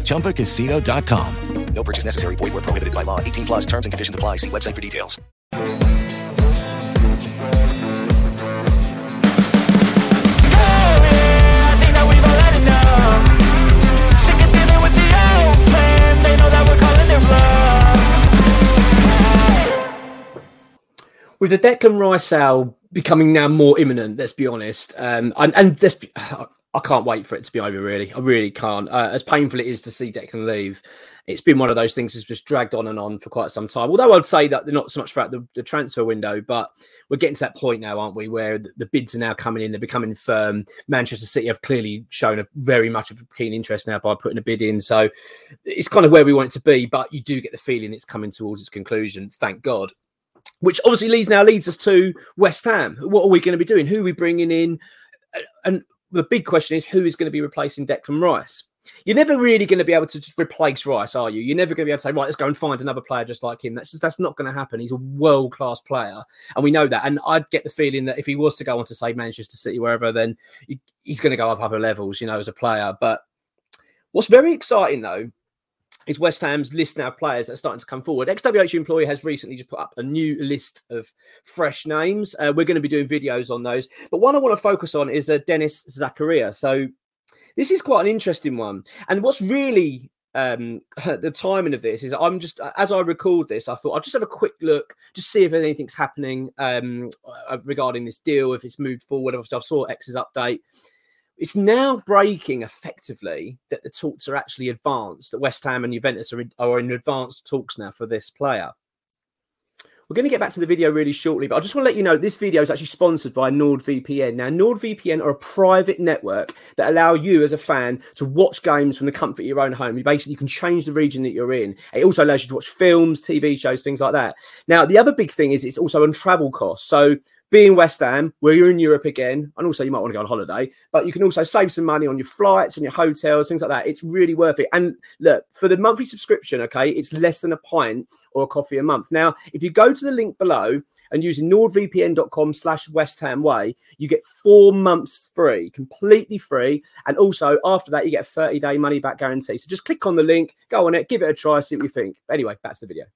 ChumbaCasino.com. No purchase necessary. Void were prohibited by law. 18 plus. Terms and conditions apply. See website for details. with the Declan Rice sale becoming now more imminent, let's be honest, um, and, and this, I can't wait for it to be over. Really, I really can't. Uh, as painful it is to see Declan leave, it's been one of those things that's just dragged on and on for quite some time. Although I'd say that they're not so much throughout the, the transfer window, but we're getting to that point now, aren't we, where the, the, bids are now coming in, they're becoming firm. Manchester City have clearly shown a very much of a keen interest now by putting a bid in, so it's kind of where we want it to be. But you do get the feeling it's coming towards its conclusion. Thank God which obviously leads now leads us to West Ham. What are we going to be doing? Who are we bringing in? And the big question is who is going to be replacing Declan Rice? You're never really going to be able to just replace Rice, are you? You're never going to be able to say, right, let's go and find another player just like him. That's just, that's not going to happen. He's a world class player, and we know that. And I'd get the feeling that if he was to go on to say Manchester City, wherever, then he's going to go up upper levels, you know, as a player. But what's very exciting though is West Ham's list now players that are starting to come forward. XWH Employee has recently just put up a new list of fresh names. Uh, we're going to be doing videos on those. But one I want to focus on is uh, Denis Zakaria. So this is quite an interesting one. And what's really um, the timing of this is I'm just as I record this, I thought I'll just have a quick look, just see if anything's happening um, uh, regarding this deal, if it's moved forward. Obviously, I saw X's update. It's now breaking effectively that the talks are actually advanced, that West Ham and Juventus are in, are in advanced talks now for this player. We're going to get back to the video really shortly, but I just want to let you know this video is actually sponsored by NordVPN. Now, NordVPN are a private network that allow you as a fan to watch games from the comfort of your own home. You basically can change the region that you're in. It also allows you to watch films, TV shows, things like that. Now, the other big thing is it's also on travel costs. So being West Ham, where you're in Europe again, and also you might want to go on holiday, but you can also save some money on your flights, and your hotels, things like that. It's really worth it. And look, for the monthly subscription, okay, it's less than a pint or a coffee a month. Now, if you go to the link below and use nordvpn.com slash West Ham Way, you get four months free, completely free. And also after that, you get a 30 day money back guarantee. So just click on the link, go on it, give it a try, see what you think. Anyway, that's the video.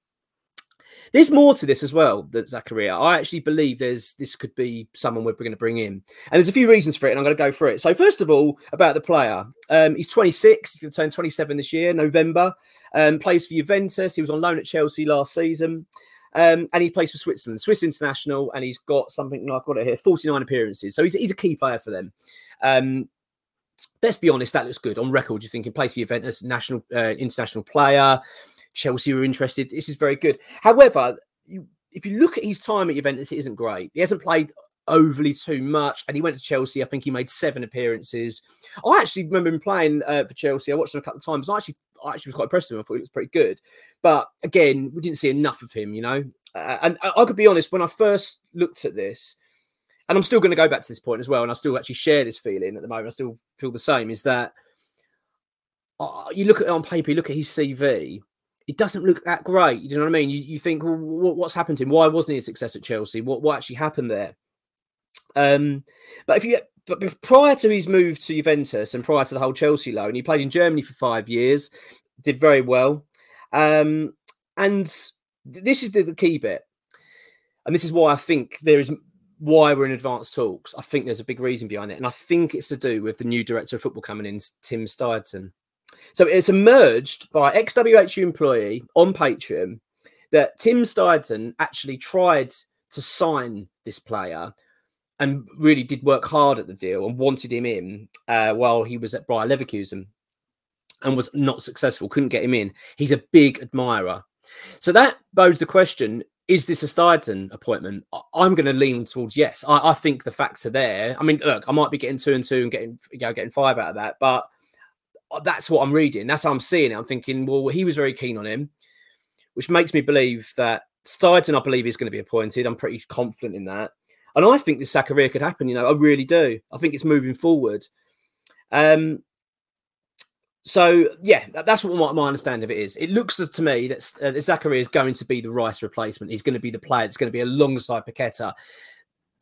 There's more to this as well, that Zakaria. I actually believe there's this could be someone we're going to bring in, and there's a few reasons for it, and I'm going to go through it. So first of all, about the player, um, he's 26. He's going to turn 27 this year, November. Um, plays for Juventus. He was on loan at Chelsea last season. Um, and he plays for Switzerland, Swiss international, and he's got something like what it here, 49 appearances. So he's, he's a key player for them. Um, let's be honest, that looks good on record. You're thinking plays for Juventus, national, uh, international player. Chelsea were interested. This is very good. However, you, if you look at his time at Juventus, it isn't great. He hasn't played overly too much, and he went to Chelsea. I think he made seven appearances. I actually remember him playing uh, for Chelsea. I watched him a couple of times. I actually, I actually was quite impressed with him. I thought he was pretty good. But again, we didn't see enough of him, you know. Uh, and I, I could be honest, when I first looked at this, and I'm still going to go back to this point as well, and I still actually share this feeling at the moment. I still feel the same. Is that uh, you look at it on paper, you look at his CV, it doesn't look that great. You know what I mean? You, you think, well, what, what's happened to him? Why wasn't he a success at Chelsea? What what actually happened there? Um, but if you but prior to his move to Juventus and prior to the whole Chelsea loan, he played in Germany for five years, did very well. Um, and this is the, the key bit. And this is why I think there is why we're in advanced talks. I think there's a big reason behind it. And I think it's to do with the new director of football coming in, Tim Steidten. So it's emerged by ex WHU employee on Patreon that Tim Steidten actually tried to sign this player and really did work hard at the deal and wanted him in uh, while he was at Bayer Leverkusen and was not successful, couldn't get him in. He's a big admirer. So that bodes the question is this a Steidten appointment? I'm going to lean towards yes. I, I, think the facts are there. I mean, look, I might be getting two and two and getting you know, getting five out of that, but that's what I'm reading. That's how I'm seeing it. I'm thinking, well, he was very keen on him, which makes me believe that Steidten, I believe, is going to be appointed. I'm pretty confident in that. And I think this Zakaria could happen, you know, I really do. I think it's moving forward. Um, so yeah, that's what my, understanding of it is. It looks to me that, uh, Zakaria is going to be the Rice replacement. He's going to be the player that's going to be alongside Paqueta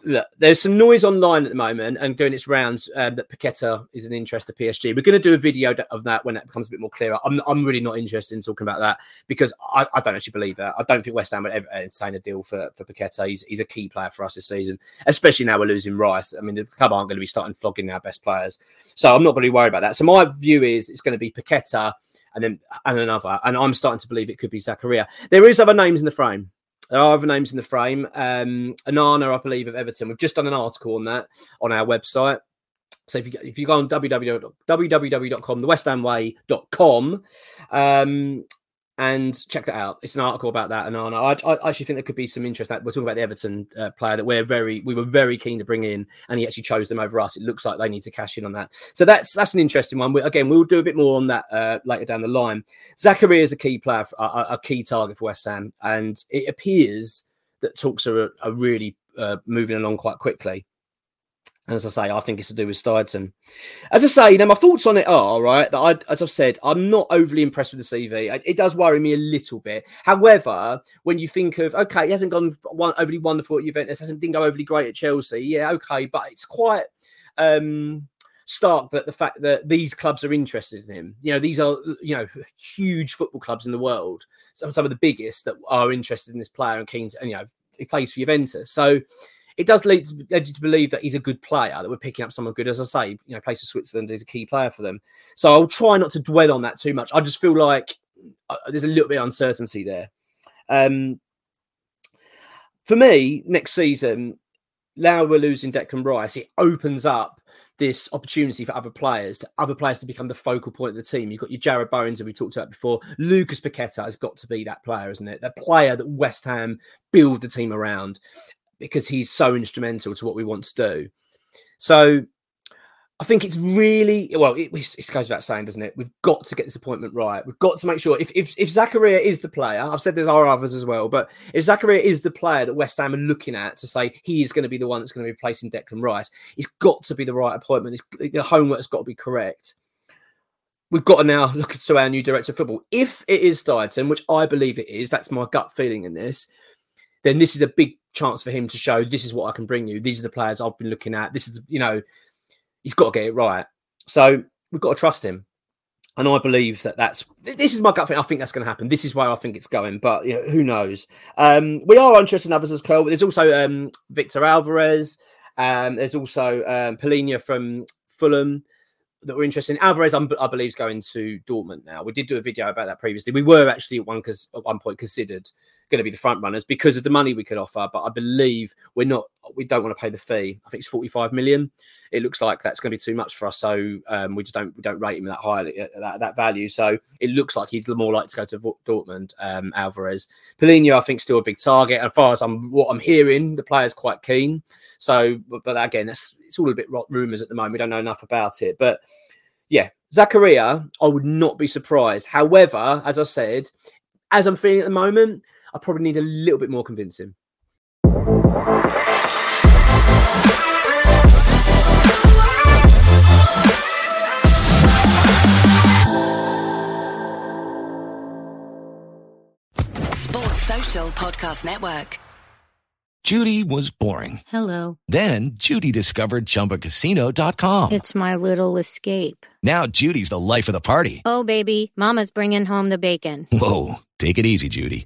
look, there's some noise online at the moment and going its rounds um, that Paqueta is an interest to PSG. We're going to do a video of that when it becomes a bit more clearer. I'm, I'm really not interested in talking about that because I, I don't actually believe that. I don't think West Ham would ever entertain a deal for, for Paqueta. He's, he's a key player for us this season, especially now we're losing Rice. I mean, the club aren't going to be starting flogging our best players. So I'm not be worried about that. So my view is it's going to be Paqueta and then and another. And I'm starting to believe it could be Zakaria. There is other names in the frame. There are other names in the frame. Um, Onana, I believe, of Everton. We've just done an article on that on our website. So if you if you go on www. www.com, thewesthamway.com, um, and check that out. It's an article about that, and I, I actually think there could be some interest. That we're talking about the Everton uh, player that we're very, we were very keen to bring in, and he actually chose them over us. It looks like they need to cash in on that. So that's that's an interesting one. We, again, we'll do a bit more on that uh, later down the line. Zakaria is a key player, for, a, key target for West Ham, and it appears that talks are, are really uh, moving along quite quickly. And as I say, I think it's to do with Steidten. As I say, know, my thoughts on it are right. That I, as I've said, I'm not overly impressed with the CV. It, it, does worry me a little bit. However, when you think of okay, he hasn't gone one, overly wonderful at Juventus, hasn't didn't go overly great at Chelsea. Yeah, okay, but it's quite um, stark that the fact that these clubs are interested in him. You know, these are you know huge football clubs in the world. Some some of the biggest that are interested in this player and keen to, and you know, he plays for Juventus. So it does lead, lead you to believe that he's a good player, that we're picking up someone good. As I say, you know, plays for Switzerland is a key player for them. So I'll try not to dwell on that too much. I just feel like uh, there's a little bit of uncertainty there. Um, for me, next season, now we're losing Declan Rice, it opens up this opportunity for other players to other players to become the focal point of the team. You've got your Jarrod Bowens that we talked about before. Lucas Paqueta has got to be that player, isn't it? The player that West Ham build the team around because he's so instrumental to what we want to do. So I think it's really well. It, it, goes without saying, doesn't it? We've got to get this appointment right. We've got to make sure if if if Zakaria is the player, I've said there's are others as well, but if Zakaria is the player that West Ham are looking at to say he is going to be the one that's going to be replacing Declan Rice, it's got to be the right appointment. It's, the homework's got to be correct. We've got to now look to our new director of football. If it is Steidten, which I believe it is, that's my gut feeling in this then this is a big chance for him to show this is what I can bring you. These are the players I've been looking at. This is, you know, he's got to get it right. So we've got to trust him. And I believe that that's this is my gut feeling. I think that's going to happen. This is where I think it's going, but you know, who knows? Um, we are interested in others as well. There's also um, Victor Alvarez. Um, there's also um, Palhinha from Fulham that were interested. In. Alvarez, I'm, i believe, is going to Dortmund now. We did do a video about that previously. We were actually at one because at one point considered going to be the front runners because of the money we could offer. But I believe we're not. We don't want to pay the fee. I think it's 45 million. It looks like that's going to be too much for us. So um, we just don't we don't rate him that highly at that, that value. So it looks like he's more likely to go to Dortmund. Um, Alvarez, Palhinha, I think still a big target. As far as I'm what I'm hearing, the player's quite keen. So, but, but again, that's it's all a bit rumours at the moment. We don't know enough about it, but yeah, Zakaria, I would not be surprised. However, as I said, as I'm feeling at the moment, I probably need a little bit more convincing. Sports Social Podcast Network. Judy was boring. Hello. Then Judy discovered chumbacasino.com. It's my little escape. Now Judy's the life of the party. Oh, baby. Mama's bringing home the bacon. Whoa. Take it easy, Judy.